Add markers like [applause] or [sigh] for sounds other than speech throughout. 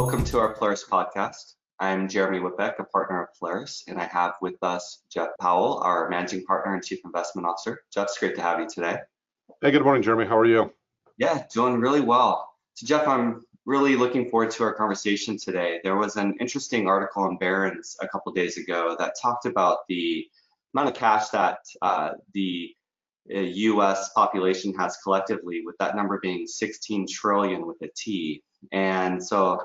Welcome to our Polaris podcast. I'm Jeremy Witbeck, a partner of Polaris, and I have with us Jeff Powell, our managing partner and chief investment officer. Jeff, it's great to have you today. Hey, good morning, Jeremy. How are you? Yeah, doing really well. So, Jeff, I'm really looking forward to our conversation today. There was an interesting article on Barron's a couple days ago that talked about the amount of cash that uh, the U.S. Uh, population has collectively, with that number being 16 trillion with a T. And so,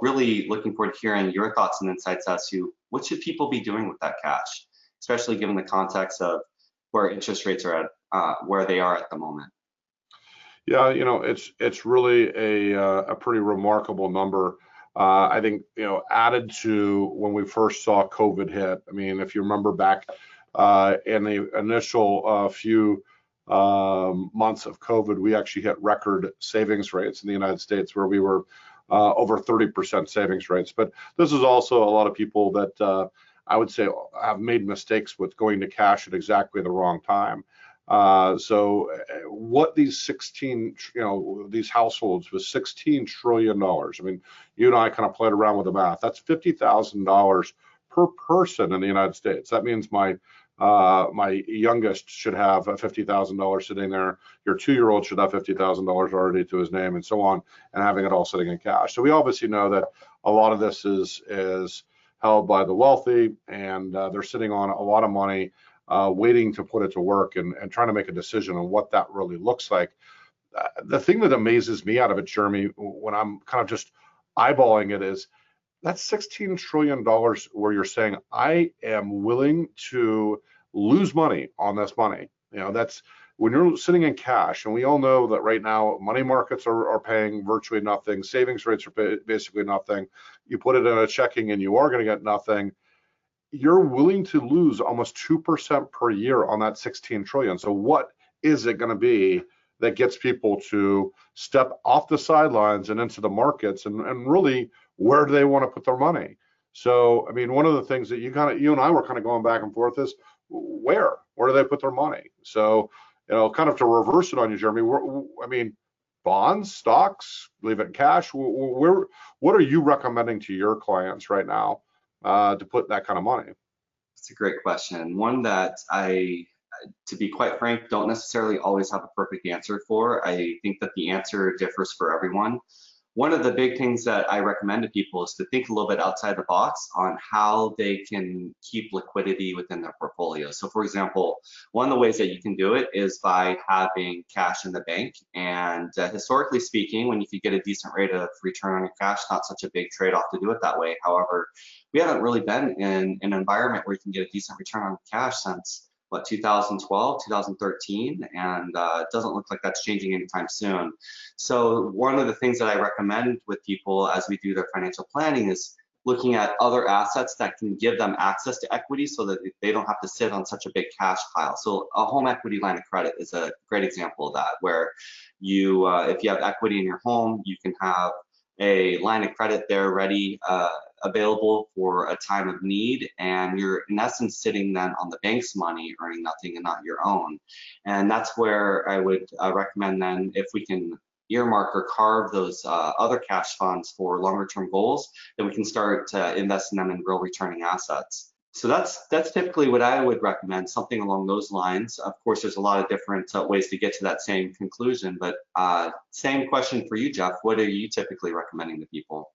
really looking forward to hearing your thoughts and insights as to what should people be doing with that cash, especially given the context of where interest rates are at, uh, where they are at the moment. Yeah, you know, it's it's really a uh, a pretty remarkable number. Uh, I think you know, added to when we first saw COVID hit. I mean, if you remember back uh, in the initial uh, few um, months of COVID, we actually hit record savings rates in the United States, where we were uh, over 30% savings rates. But this is also a lot of people that uh, I would say have made mistakes with going to cash at exactly the wrong time. Uh, so uh, what these 16, you know, these households with 16 trillion dollars. I mean, you and I kind of played around with the math. That's $50,000 per person in the United States. That means my uh, my youngest should have $50,000 sitting there. Your two-year-old should have $50,000 already to his name, and so on, and having it all sitting in cash. So we obviously know that a lot of this is is held by the wealthy, and uh, they're sitting on a lot of money, uh, waiting to put it to work and, and trying to make a decision on what that really looks like. Uh, the thing that amazes me out of it, Jeremy, when I'm kind of just eyeballing it, is that's 16 trillion dollars where you're saying I am willing to lose money on this money. You know, that's when you're sitting in cash, and we all know that right now money markets are, are paying virtually nothing, savings rates are basically nothing. You put it in a checking and you are going to get nothing. You're willing to lose almost 2% per year on that 16 trillion. So, what is it going to be that gets people to step off the sidelines and into the markets and, and really where do they want to put their money? So, I mean, one of the things that you kind of, you and I were kind of going back and forth is where, where do they put their money? So, you know, kind of to reverse it on you, Jeremy. I mean, bonds, stocks, leave it in cash. Where, what are you recommending to your clients right now uh, to put that kind of money? That's a great question. One that I, to be quite frank, don't necessarily always have a perfect answer for. I think that the answer differs for everyone one of the big things that I recommend to people is to think a little bit outside the box on how they can keep liquidity within their portfolio. So for example, one of the ways that you can do it is by having cash in the bank. And uh, historically speaking, when you could get a decent rate of return on your cash, not such a big trade-off to do it that way. However, we haven't really been in an environment where you can get a decent return on cash since what 2012 2013 and uh, it doesn't look like that's changing anytime soon. So one of the things that i recommend with people as we do their financial planning is looking at other assets that can give them access to equity so that they don't have to sit on such a big cash pile. So a home equity line of credit is a great example of that where you uh, if you have equity in your home you can have a line of credit there ready uh, available for a time of need and you're in essence sitting then on the bank's money earning nothing and not your own and that's where i would uh, recommend then if we can earmark or carve those uh, other cash funds for longer term goals then we can start to invest in them in real returning assets so that's that's typically what I would recommend, something along those lines. Of course, there's a lot of different uh, ways to get to that same conclusion, but uh, same question for you, Jeff. What are you typically recommending to people?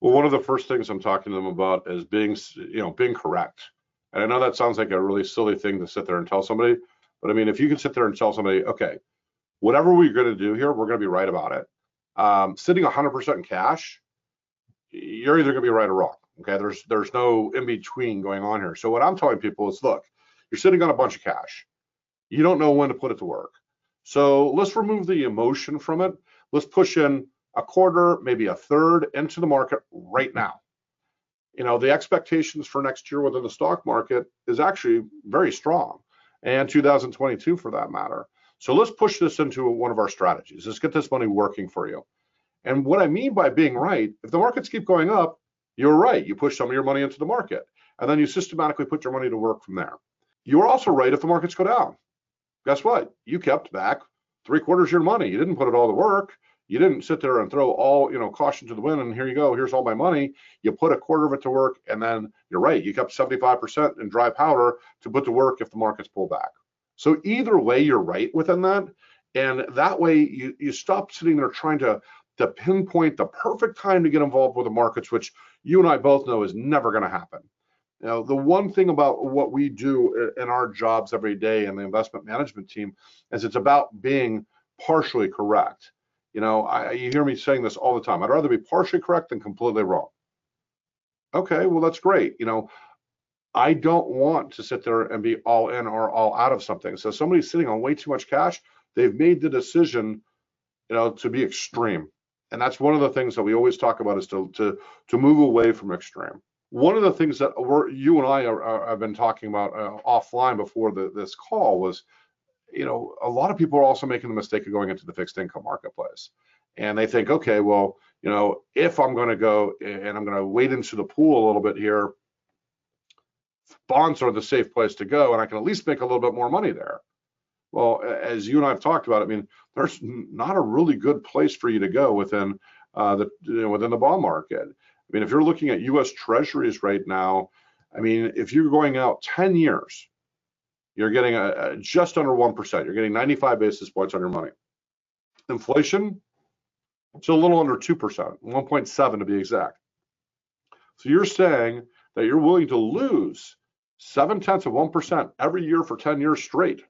Well, one of the first things I'm talking to them about is being, you know, being correct. And I know that sounds like a really silly thing to sit there and tell somebody, but I mean, if you can sit there and tell somebody, okay, whatever we're going to do here, we're going to be right about it. Um, sitting 100% in cash, you're either going to be right or wrong. Okay, there's there's no in between going on here. So what I'm telling people is, look, you're sitting on a bunch of cash. You don't know when to put it to work. So let's remove the emotion from it. Let's push in a quarter, maybe a third into the market right now. You know, the expectations for next year within the stock market is actually very strong and 2022 for that matter. So let's push this into one of our strategies. Let's get this money working for you. And what I mean by being right, if the markets keep going up, you're right. You push some of your money into the market and then you systematically put your money to work from there. You're also right if the markets go down. Guess what? You kept back three quarters of your money. You didn't put it all to work You didn't sit there and throw all, you know, caution to the wind and here you go, here's all my money. You put a quarter of it to work and then you're right, you kept 75% in dry powder to put to work if the markets pull back. So either way, you're right within that. And that way you, you stop sitting there trying to, to pinpoint the perfect time to get involved with the markets, which you and I both know is never going to happen. Know, the one thing about what we do in our jobs every day in the investment management team is it's about being partially correct. You know, I, you hear me saying this all the time. I'd rather be partially correct than completely wrong. Okay, well, that's great. You know, I don't want to sit there and be all in or all out of something. So somebody's sitting on way too much cash. They've made the decision, you know, to be extreme. And that's one of the things that we always talk about is to to to move away from extreme. One of the things that we're, you and I have been talking about uh, offline before the, this call was you know, a lot of people are also making the mistake of going into the fixed income marketplace. And they think, okay, well, you know, if I'm going to go and I'm going to wade into the pool a little bit here, bonds are the safe place to go, and I can at least make a little bit more money there. Well, as you and I have talked about, I mean, there's not a really good place for you to go within uh, the you know, within the bond market. I mean, if you're looking at U.S. Treasuries right now, I mean, if you're going out 10 years, you're getting a, a just under 1%. You're getting 95 basis points on your money. Inflation, it's a little under 2%, 1.7 to be exact. So you're saying that you're willing to lose seven tenths of 1% every year for 10 years straight.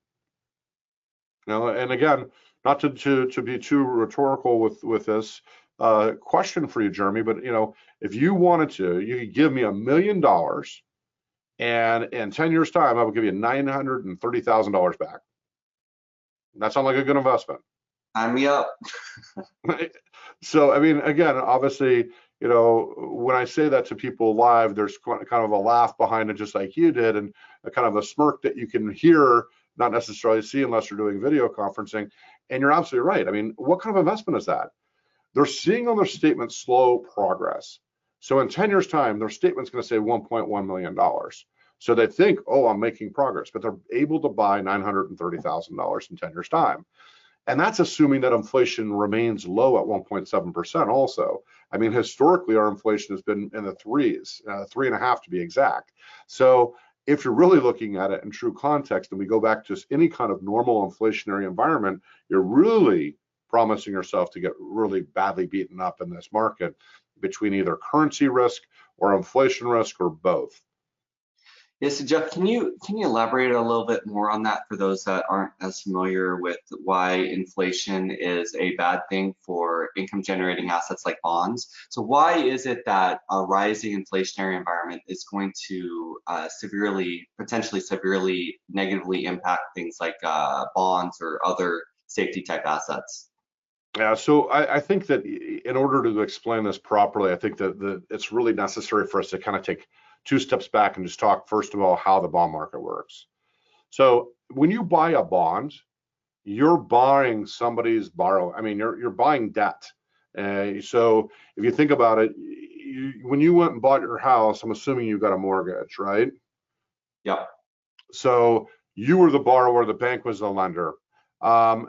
Now, and again, not to, to, to be too rhetorical with, with this uh, question for you, Jeremy, but you know, if you wanted to, you could give me a million dollars and in 10 years time, I will give you $930,000 back. That sounds like a good investment. Sign me up. [laughs] so, I mean, again, obviously, you know, when I say that to people live, there's kind of a laugh behind it, just like you did, and a kind of a smirk that you can hear, not necessarily see unless you're doing video conferencing. And you're absolutely right. I mean, what kind of investment is that? They're seeing on their statement slow progress. So in 10 years time, their statement's going to say $1.1 million. So they think, oh, I'm making progress, but they're able to buy $930,000 in 10 years time. And that's assuming that inflation remains low at 1.7% also. I mean, historically, our inflation has been in the threes, uh, three and a half to be exact. So if you're really looking at it in true context, and we go back to any kind of normal inflationary environment, you're really promising yourself to get really badly beaten up in this market between either currency risk or inflation risk or both. Yes, so Jeff, can you can you elaborate a little bit more on that for those that aren't as familiar with why inflation is a bad thing for income generating assets like bonds? So why is it that a rising inflationary environment is going to uh, severely, potentially severely negatively impact things like uh, bonds or other safety type assets? Yeah, so I, I, think that in order to explain this properly, I think that the, it's really necessary for us to kind of take two steps back and just talk first of all how the bond market works. So when you buy a bond, you're buying somebody's borrow. I mean, you're you're buying debt. Uh, so if you think about it, you, when you went and bought your house, I'm assuming you got a mortgage, right? Yeah. So you were the borrower, the bank was the lender. Um,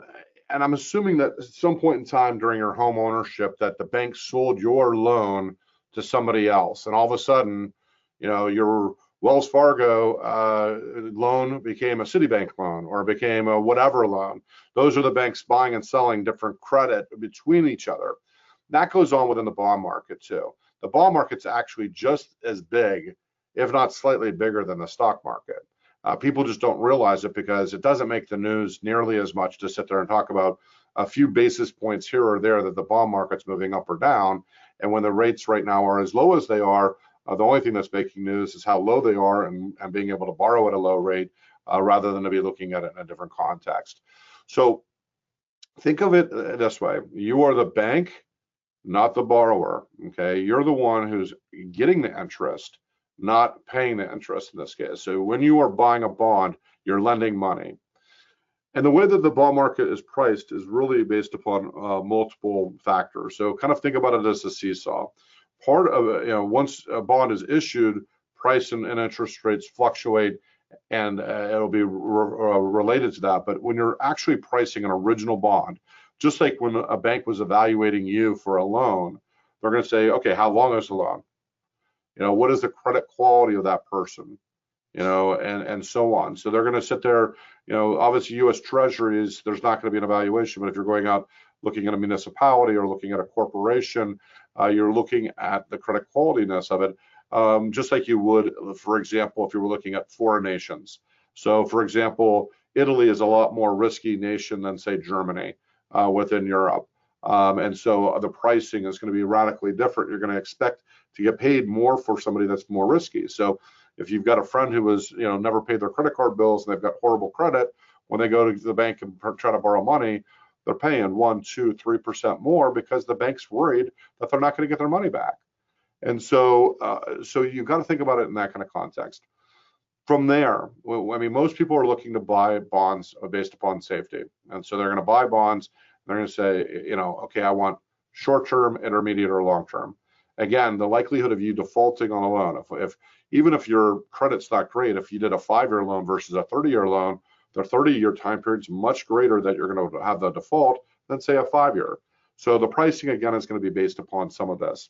and I'm assuming that at some point in time during your home ownership that the bank sold your loan to somebody else, and all of a sudden, you know, your Wells Fargo uh, loan became a Citibank loan or became a whatever loan. Those are the banks buying and selling different credit between each other. That goes on within the bond market too. The bond market's actually just as big, if not slightly bigger than the stock market. Uh, people just don't realize it because it doesn't make the news nearly as much to sit there and talk about a few basis points here or there that the bond market's moving up or down. And when the rates right now are as low as they are, uh, the only thing that's making news is how low they are and, and being able to borrow at a low rate uh, rather than to be looking at it in a different context. So think of it uh, this way you are the bank, not the borrower. Okay, you're the one who's getting the interest not paying the interest in this case. So when you are buying a bond, you're lending money. And the way that the bond market is priced is really based upon uh, multiple factors. So kind of think about it as a seesaw. Part of you know, once a bond is issued, price and, and interest rates fluctuate and uh, it'll be re- uh, related to that. But when you're actually pricing an original bond, just like when a bank was evaluating you for a loan, they're going to say, okay, how long is the loan? You know, what is the credit quality of that person? You know, and and so on. So they're going to sit there. You know, obviously, U.S. Treasuries, there's not going to be an evaluation, but if you're going out looking at a municipality or looking at a corporation, uh, you're looking at the credit qualityness of it, um, just like you would, for example, if you were looking at foreign nations. So, for example, Italy is a lot more risky nation than, say, Germany uh, within Europe. Um, and so the pricing is going to be radically different. You're going to expect to get paid more for somebody that's more risky. So if you've got a friend who was, you know, never paid their credit card bills and they've got horrible credit, when they go to the bank and try to borrow money, they're paying one, two, three percent more because the bank's worried that they're not going to get their money back. And so, uh, so you've got to think about it in that kind of context. From there, I mean, most people are looking to buy bonds based upon safety, and so they're going to buy bonds. They're going to say, you know, okay, I want short-term, intermediate, or long-term. Again, the likelihood of you defaulting on a loan, if, if even if your credit's not great, if you did a five-year loan versus a 30-year loan, the 30-year time period is much greater that you're going to have the default than say a five-year. So the pricing again is going to be based upon some of this.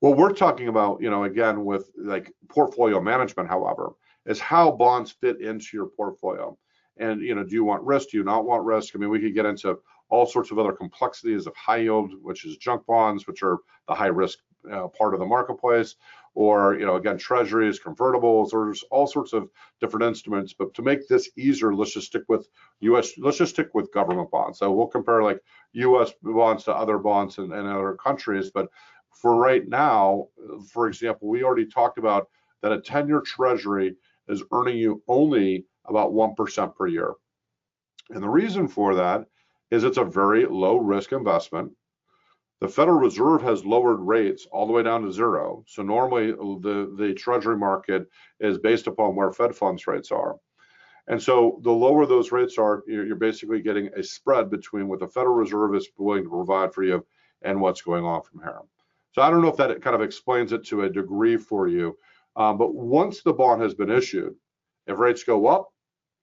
What we're talking about, you know, again with like portfolio management, however, is how bonds fit into your portfolio. And you know, do you want risk? Do you not want risk? I mean, we could get into all sorts of other complexities of high yield, which is junk bonds, which are the high risk uh, part of the marketplace, or you know, again, treasuries, convertibles, or there's all sorts of different instruments. But to make this easier, let's just stick with U.S. Let's just stick with government bonds. So we'll compare like U.S. bonds to other bonds in, in other countries. But for right now, for example, we already talked about that a 10-year treasury is earning you only about 1% per year. And the reason for that is it's a very low risk investment. The Federal Reserve has lowered rates all the way down to zero. So normally the, the treasury market is based upon where Fed funds rates are. And so the lower those rates are, you're basically getting a spread between what the Federal Reserve is willing to provide for you and what's going on from here. So I don't know if that kind of explains it to a degree for you. Um, but once the bond has been issued, if rates go up,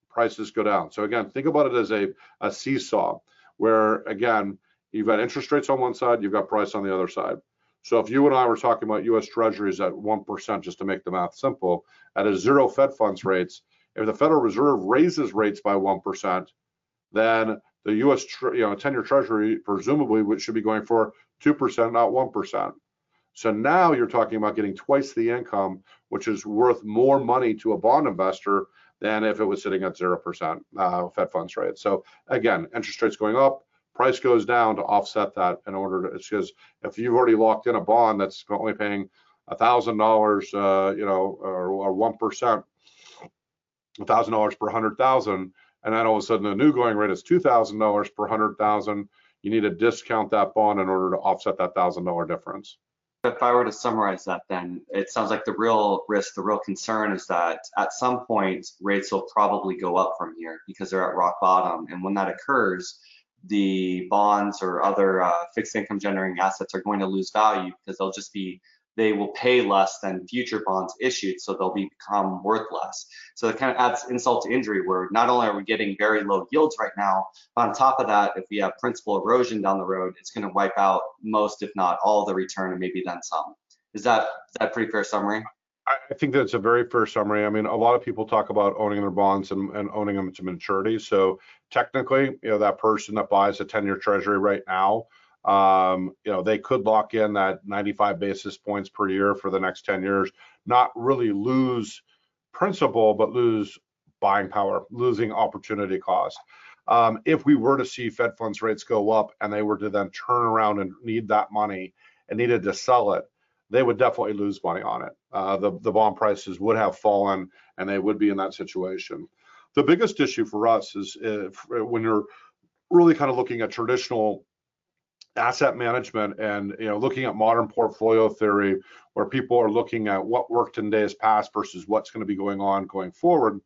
prices go down. So again, think about it as a, a seesaw where again, you've got interest rates on one side, you've got price on the other side. So if you and I were talking about US treasuries at 1%, just to make the math simple, at a zero Fed funds rates, if the Federal Reserve raises rates by 1%, then the US, you know, 10-year treasury presumably which should be going for 2%, not 1%. So now you're talking about getting twice the income, which is worth more money to a bond investor than if it was sitting at 0% uh, Fed funds rate. So again, interest rates going up, price goes down to offset that in order to, it's because if you've already locked in a bond that's only paying $1,000, uh, you know, or, or 1%, $1,000 per 100,000, and then all of a sudden the new going rate is $2,000 per 100,000, you need to discount that bond in order to offset that $1,000 difference. If I were to summarize that, then it sounds like the real risk, the real concern is that at some point rates will probably go up from here because they're at rock bottom. And when that occurs, the bonds or other uh, fixed income generating assets are going to lose value because they'll just be they will pay less than future bonds issued, so they'll become worth less. So it kind of adds insult to injury where not only are we getting very low yields right now, but on top of that, if we have principal erosion down the road, it's going to wipe out most, if not all, the return and maybe then some. Is that, is that pretty fair summary? I think that's a very fair summary. I mean, a lot of people talk about owning their bonds and, and owning them to maturity. So technically, you know, that person that buys a 10-year treasury right now um, you know, they could lock in that 95 basis points per year for the next 10 years, not really lose principal, but lose buying power, losing opportunity cost. Um, if we were to see Fed funds rates go up and they were to then turn around and need that money and needed to sell it, they would definitely lose money on it. Uh, the, the bond prices would have fallen and they would be in that situation. The biggest issue for us is if, when you're really kind of looking at traditional asset management and you know looking at modern portfolio theory where people are looking at what worked in days past versus what's going to be going on going forward.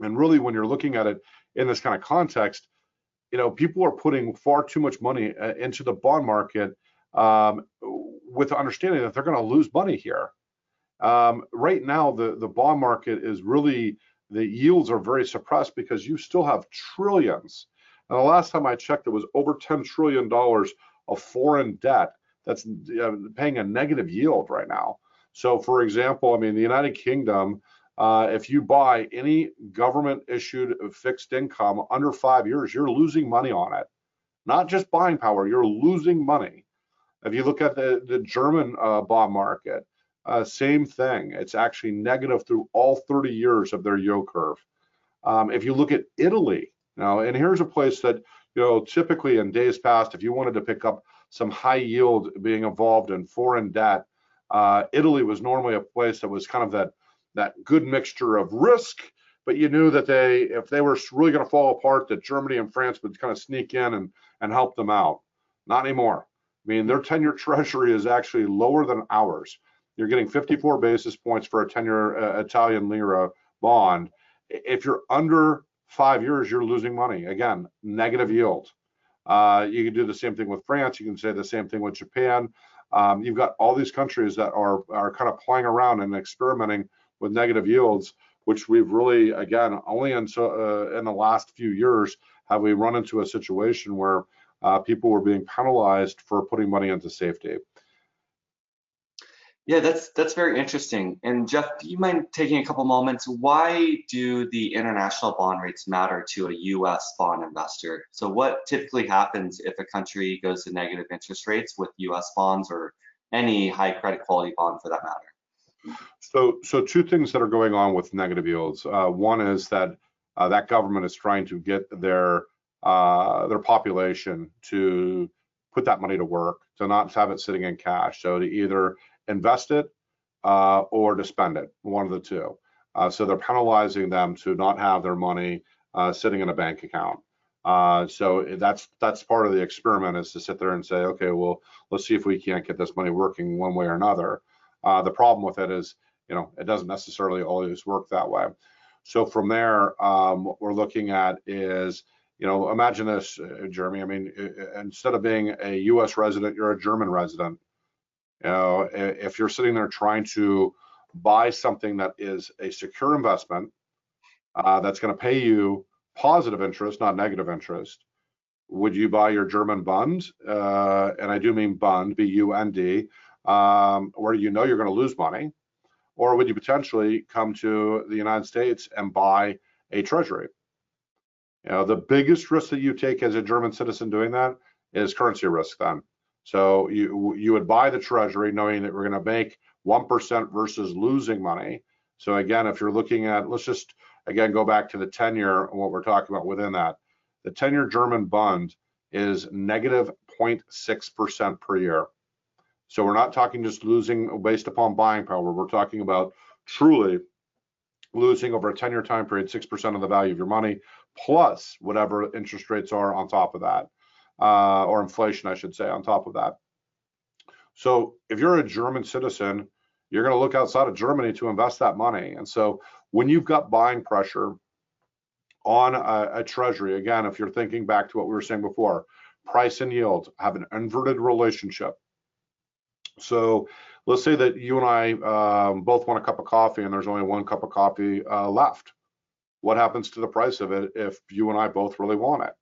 And really when you're looking at it in this kind of context you know people are putting far too much money uh, into the bond market um, with the understanding that they're going to lose money here. Um, right now the the bond market is really the yields are very suppressed because you still have trillions And the last time I checked, it was over $10 trillion of foreign debt that's paying a negative yield right now. So, for example, I mean, the United Kingdom, uh, if you buy any government issued fixed income under five years, you're losing money on it. Not just buying power, you're losing money. If you look at the, the German uh, bond market, uh, same thing. It's actually negative through all 30 years of their yield curve. Um, if you look at Italy now, and here's a place that, you know, typically in days past, if you wanted to pick up some high yield being involved in foreign debt, uh, Italy was normally a place that was kind of that that good mixture of risk, but you knew that they, if they were really going to fall apart, that Germany and France would kind of sneak in and and help them out. Not anymore. I mean, their 10-year [laughs] treasury is actually lower than ours. You're getting 54 basis points for a 10-year uh, Italian lira bond. If you're under five years, you're losing money. Again, negative yield. Uh, you can do the same thing with France. You can say the same thing with Japan. Um, you've got all these countries that are are kind of playing around and experimenting with negative yields, which we've really, again, only in, uh, in the last few years have we run into a situation where uh, people were being penalized for putting money into safety. Yeah, that's that's very interesting. And Jeff, do you mind taking a couple moments? Why do the international bond rates matter to a U.S. bond investor? So, what typically happens if a country goes to negative interest rates with U.S. bonds or any high credit quality bond for that matter? So, so two things that are going on with negative yields. Uh, one is that uh, that government is trying to get their uh, their population to put that money to work, to not have it sitting in cash. So to either invest it uh, or to spend it, one of the two. Uh, so they're penalizing them to not have their money uh, sitting in a bank account. Uh, so that's that's part of the experiment is to sit there and say, okay, well, let's see if we can't get this money working one way or another. Uh, the problem with it is, you know, it doesn't necessarily always work that way. So from there, um, what we're looking at is, you know, imagine this, uh, Jeremy. I mean, instead of being a U.S. resident, you're a German resident. You know, if you're sitting there trying to buy something that is a secure investment uh, that's going to pay you positive interest, not negative interest, would you buy your German Bund? Uh, and I do mean Bund, B-U-N-D, um, where you know you're going to lose money, or would you potentially come to the United States and buy a treasury? You know, the biggest risk that you take as a German citizen doing that is currency risk then. So you you would buy the treasury knowing that we're going to make 1% versus losing money. So again, if you're looking at, let's just again go back to the 10 year and what we're talking about within that. The 10 year German bond is negative 0.6% per year. So we're not talking just losing based upon buying power. We're talking about truly losing over a 10 year time period 6% of the value of your money plus whatever interest rates are on top of that uh, or inflation, I should say, on top of that. So if you're a German citizen, you're going to look outside of Germany to invest that money. And so when you've got buying pressure on a, a treasury, again, if you're thinking back to what we were saying before, price and yield have an inverted relationship. So let's say that you and I um, both want a cup of coffee and there's only one cup of coffee uh, left. What happens to the price of it if you and I both really want it?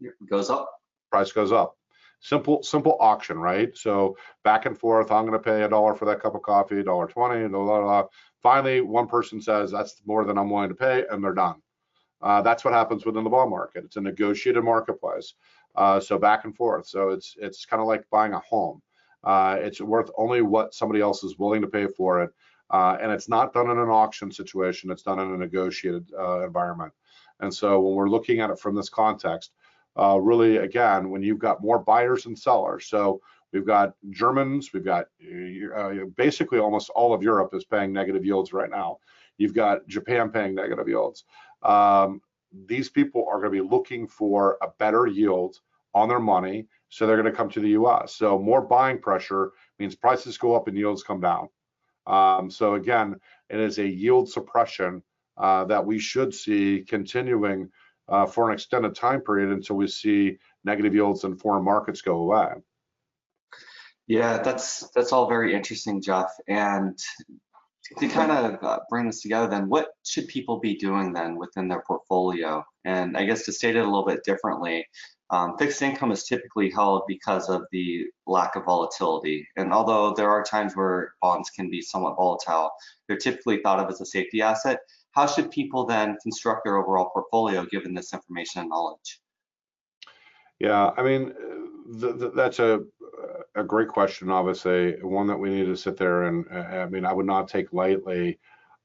It goes up price goes up. Simple, simple auction, right? So back and forth. I'm going to pay a dollar for that cup of coffee, a dollar twenty, blah, blah, blah. Finally, one person says that's more than I'm willing to pay, and they're done. Uh, that's what happens within the bond market. It's a negotiated marketplace. Uh, so back and forth. So it's it's kind of like buying a home. Uh, it's worth only what somebody else is willing to pay for it. Uh, and it's not done in an auction situation. It's done in a negotiated uh, environment. And so when we're looking at it from this context, uh, really, again, when you've got more buyers and sellers. So we've got Germans, we've got uh, basically almost all of Europe is paying negative yields right now. You've got Japan paying negative yields. Um, these people are going to be looking for a better yield on their money, so they're going to come to the U.S. So more buying pressure means prices go up and yields come down. Um, so again, it is a yield suppression uh, that we should see continuing uh, for an extended time period until we see negative yields in foreign markets go away. Yeah, that's that's all very interesting, Jeff. And to kind of uh, bring this together then, what should people be doing then within their portfolio? And I guess to state it a little bit differently, um, fixed income is typically held because of the lack of volatility. And although there are times where bonds can be somewhat volatile, they're typically thought of as a safety asset. How should people then construct their overall portfolio given this information and knowledge? Yeah, I mean, th th that's a a great question. Obviously, one that we need to sit there and I mean, I would not take lightly.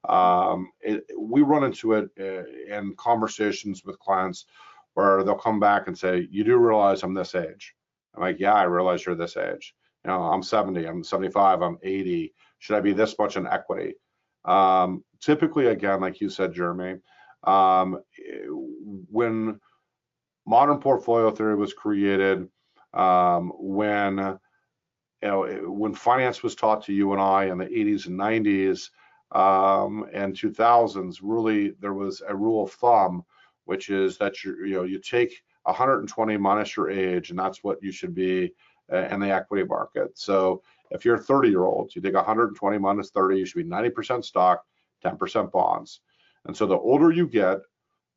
Um, it, we run into it uh, in conversations with clients where they'll come back and say, "You do realize I'm this age?" I'm like, "Yeah, I realize you're this age. You know, I'm 70, I'm 75, I'm 80. Should I be this much in equity?" Um, typically, again, like you said, Jeremy, um, when modern portfolio theory was created um, when you know when finance was taught to you and I in the 80s and 90s um, and 2000s. Really, there was a rule of thumb, which is that you you know you take 120 minus your age, and that's what you should be uh, in the equity market. So if you're 30 year old, you take 120 minus 30, you should be 90% stock, 10% bonds. And so the older you get,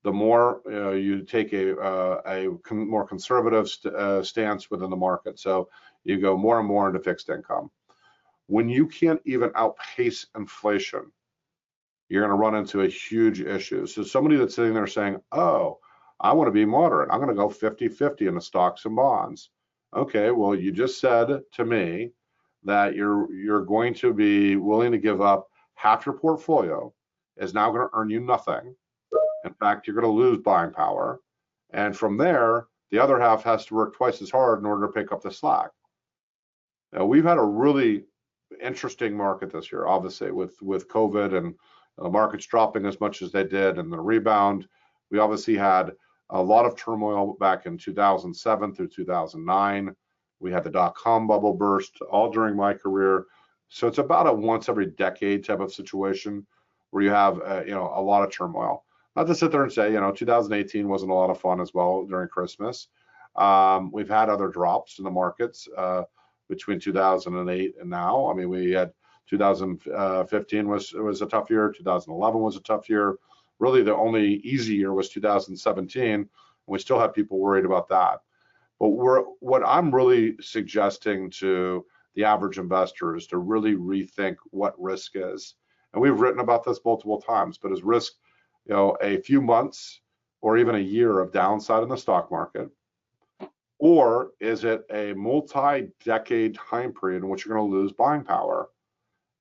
the more uh, you take a, uh, a more conservative st uh, stance within the market. So you go more and more into fixed income. When you can't even outpace inflation, you're going to run into a huge issue. So somebody that's sitting there saying, oh, I want to be moderate. I'm going to go 50-50 in the stocks and bonds. Okay, well, you just said to me that you're you're going to be willing to give up half your portfolio is now going to earn you nothing in fact, you're going to lose buying power. And from there, the other half has to work twice as hard in order to pick up the slack. Now, we've had a really interesting market this year, obviously, with, with COVID and the markets dropping as much as they did and the rebound. We obviously had a lot of turmoil back in 2007 through 2009. We had the dot com bubble burst all during my career. So it's about a once every decade type of situation where you have, uh, you know, a lot of turmoil not to sit there and say, you know, 2018 wasn't a lot of fun as well during Christmas. Um, we've had other drops in the markets uh, between 2008 and now. I mean, we had 2015 was was a tough year. 2011 was a tough year. Really, the only easy year was 2017. And we still have people worried about that. But what I'm really suggesting to the average investor is to really rethink what risk is. And we've written about this multiple times, but is risk you know, a few months or even a year of downside in the stock market? Or is it a multi-decade time period in which you're going to lose buying power?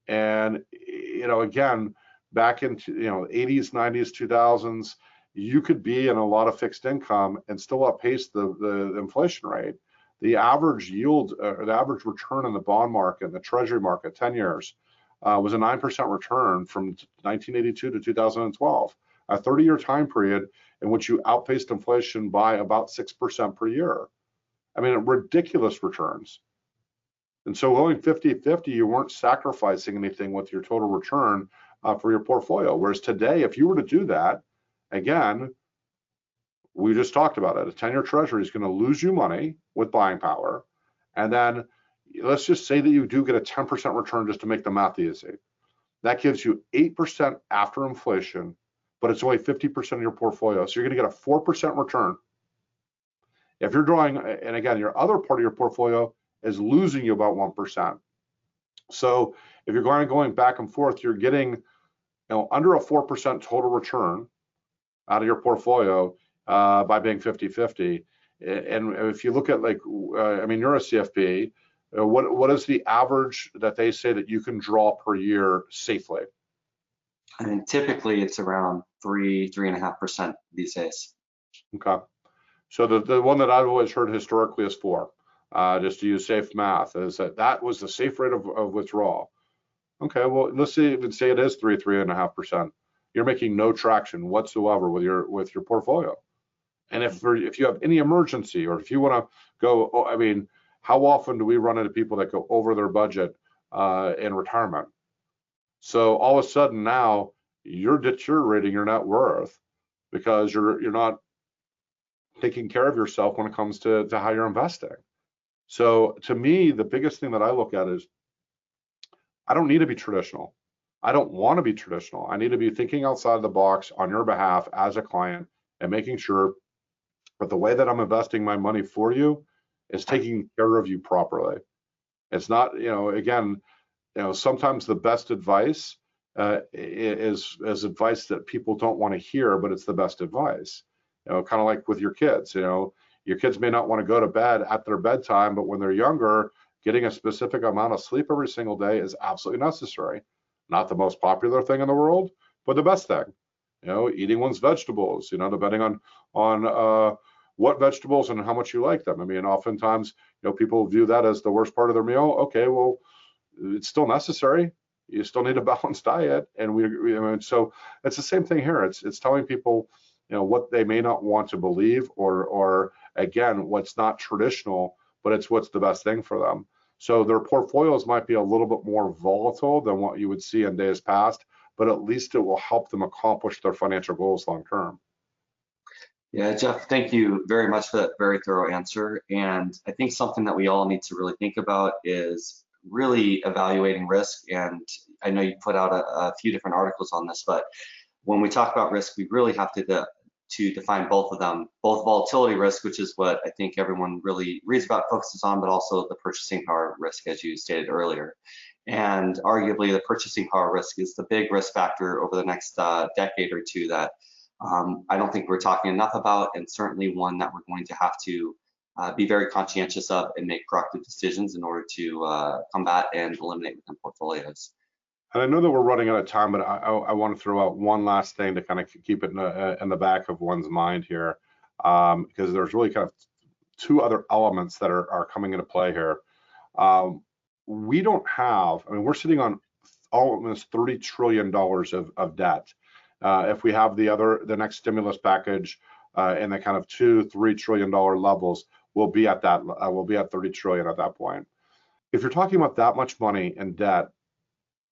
And you know, again, back in you know 80s, 90s, 2000s, you could be in a lot of fixed income and still outpace the the inflation rate. The average yield, uh, the average return in the bond market, the treasury market, 10 years, uh, was a 9% return from 1982 to 2012 a 30 year time period in which you outpaced inflation by about 6% per year. I mean, ridiculous returns. And so going 50 50, you weren't sacrificing anything with your total return uh, for your portfolio. Whereas today, if you were to do that, again, we just talked about it. A 10 year treasury is going to lose you money with buying power. And then let's just say that you do get a 10% return just to make the math easy. That gives you 8% after inflation but it's only 50% of your portfolio. So you're going to get a 4% return. If you're drawing, and again, your other part of your portfolio is losing you about 1%. So if you're going going back and forth, you're getting you know under a 4% total return out of your portfolio uh, by being 50-50. And if you look at like, uh, I mean, you're a CFP, uh, what what is the average that they say that you can draw per year safely? I mean, typically it's around three, three and a half percent these days. Okay. So the, the one that I've always heard historically is four. Uh, just to use safe math, is that that was the safe rate of, of withdrawal. Okay, well let's see, even say it is three, three and a half percent. You're making no traction whatsoever with your with your portfolio. And if if you have any emergency or if you want to go, I mean, how often do we run into people that go over their budget uh, in retirement? So all of a sudden now you're deteriorating your net worth because you're you're not taking care of yourself when it comes to, to how you're investing. So to me, the biggest thing that I look at is I don't need to be traditional. I don't want to be traditional. I need to be thinking outside the box on your behalf as a client and making sure that the way that I'm investing my money for you is taking care of you properly. It's not, you know, again, you know, sometimes the best advice uh, is is advice that people don't want to hear, but it's the best advice. You know, kind of like with your kids. You know, your kids may not want to go to bed at their bedtime, but when they're younger, getting a specific amount of sleep every single day is absolutely necessary. Not the most popular thing in the world, but the best thing. You know, eating one's vegetables. You know, depending on on uh, what vegetables and how much you like them. I mean, oftentimes, you know, people view that as the worst part of their meal. Okay, well, it's still necessary. You still need a [laughs] balanced diet, and we, we I mean, so it's the same thing here. It's it's telling people, you know, what they may not want to believe, or or again, what's not traditional, but it's what's the best thing for them. So their portfolios might be a little bit more volatile than what you would see in days past, but at least it will help them accomplish their financial goals long term. Yeah, Jeff, thank you very much for that very thorough answer. And I think something that we all need to really think about is really evaluating risk. And I know you put out a, a few different articles on this, but when we talk about risk, we really have to de to define both of them, both volatility risk, which is what I think everyone really reads about, focuses on, but also the purchasing power risk, as you stated earlier. And arguably, the purchasing power risk is the big risk factor over the next uh, decade or two that um, I don't think we're talking enough about, and certainly one that we're going to have to uh, be very conscientious of and make proactive decisions in order to uh, combat and eliminate within portfolios. And I know that we're running out of time, but I, I, I want to throw out one last thing to kind of keep it in the, in the back of one's mind here, um, because there's really kind of two other elements that are, are coming into play here. Um, we don't have, I mean, we're sitting on almost $30 trillion of, of debt. Uh, if we have the other, the next stimulus package uh, in the kind of two, three trillion dollar levels, we'll be at that, uh, we'll be at 30 trillion at that point. If you're talking about that much money in debt,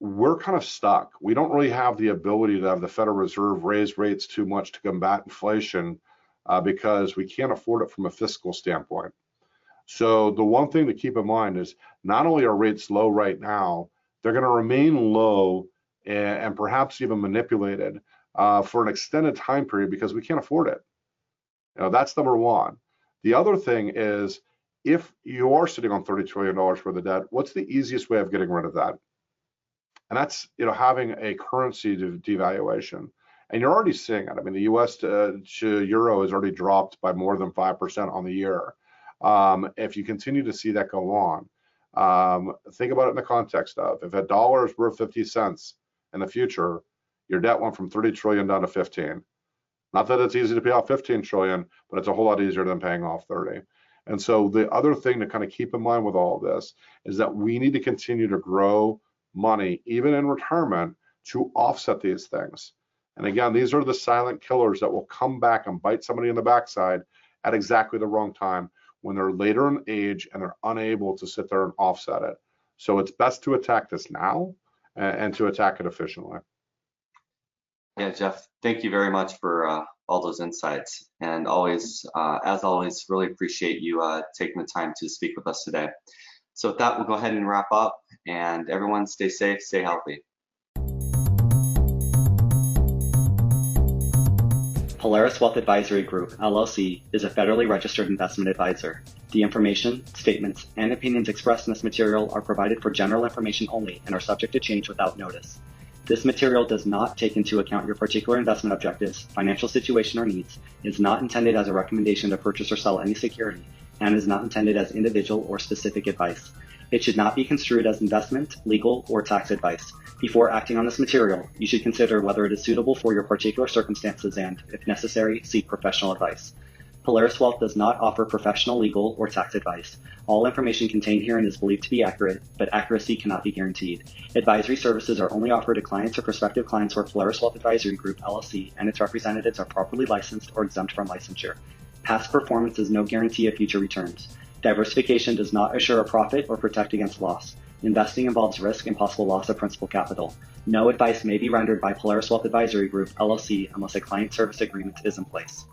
we're kind of stuck. We don't really have the ability to have the Federal Reserve raise rates too much to combat inflation uh, because we can't afford it from a fiscal standpoint. So the one thing to keep in mind is not only are rates low right now, they're going to remain low and, and, perhaps even manipulated uh, for an extended time period because we can't afford it. You know, that's number one. The other thing is if you are sitting on $30 trillion worth of debt, what's the easiest way of getting rid of that? and that's you know having a currency devaluation. And you're already seeing it. I mean, the U.S. To, to euro has already dropped by more than five percent on the year. Um, if you continue to see that go on, um, think about it in the context of if a dollar is worth 50 cents in the future, your debt went from 30 trillion down to 15. Not that it's easy to pay off 15 trillion, but it's a whole lot easier than paying off 30. And so the other thing to kind of keep in mind with all of this is that we need to continue to grow money, even in retirement, to offset these things. And again, these are the silent killers that will come back and bite somebody in the backside at exactly the wrong time when they're later in age and they're unable to sit there and offset it. So it's best to attack this now and, to attack it efficiently. Yeah, Jeff, thank you very much for uh, all those insights. And always, uh, as always, really appreciate you uh, taking the time to speak with us today. So with that, we'll go ahead and wrap up and everyone stay safe, stay healthy. Polaris Wealth Advisory Group, LLC, is a federally registered investment advisor. The information, statements, and opinions expressed in this material are provided for general information only and are subject to change without notice. This material does not take into account your particular investment objectives, financial situation, or needs, is not intended as a recommendation to purchase or sell any security, and is not intended as individual or specific advice. It should not be construed as investment, legal, or tax advice. Before acting on this material, you should consider whether it is suitable for your particular circumstances and, if necessary, seek professional advice. Polaris Wealth does not offer professional, legal, or tax advice. All information contained herein is believed to be accurate, but accuracy cannot be guaranteed. Advisory services are only offered to clients or prospective clients where Polaris Wealth Advisory Group, LLC, and its representatives are properly licensed or exempt from licensure. Past performance is no guarantee of future returns. Diversification does not assure a profit or protect against loss. Investing involves risk and possible loss of principal capital. No advice may be rendered by Polaris Wealth Advisory Group, LLC, unless a client service agreement is in place.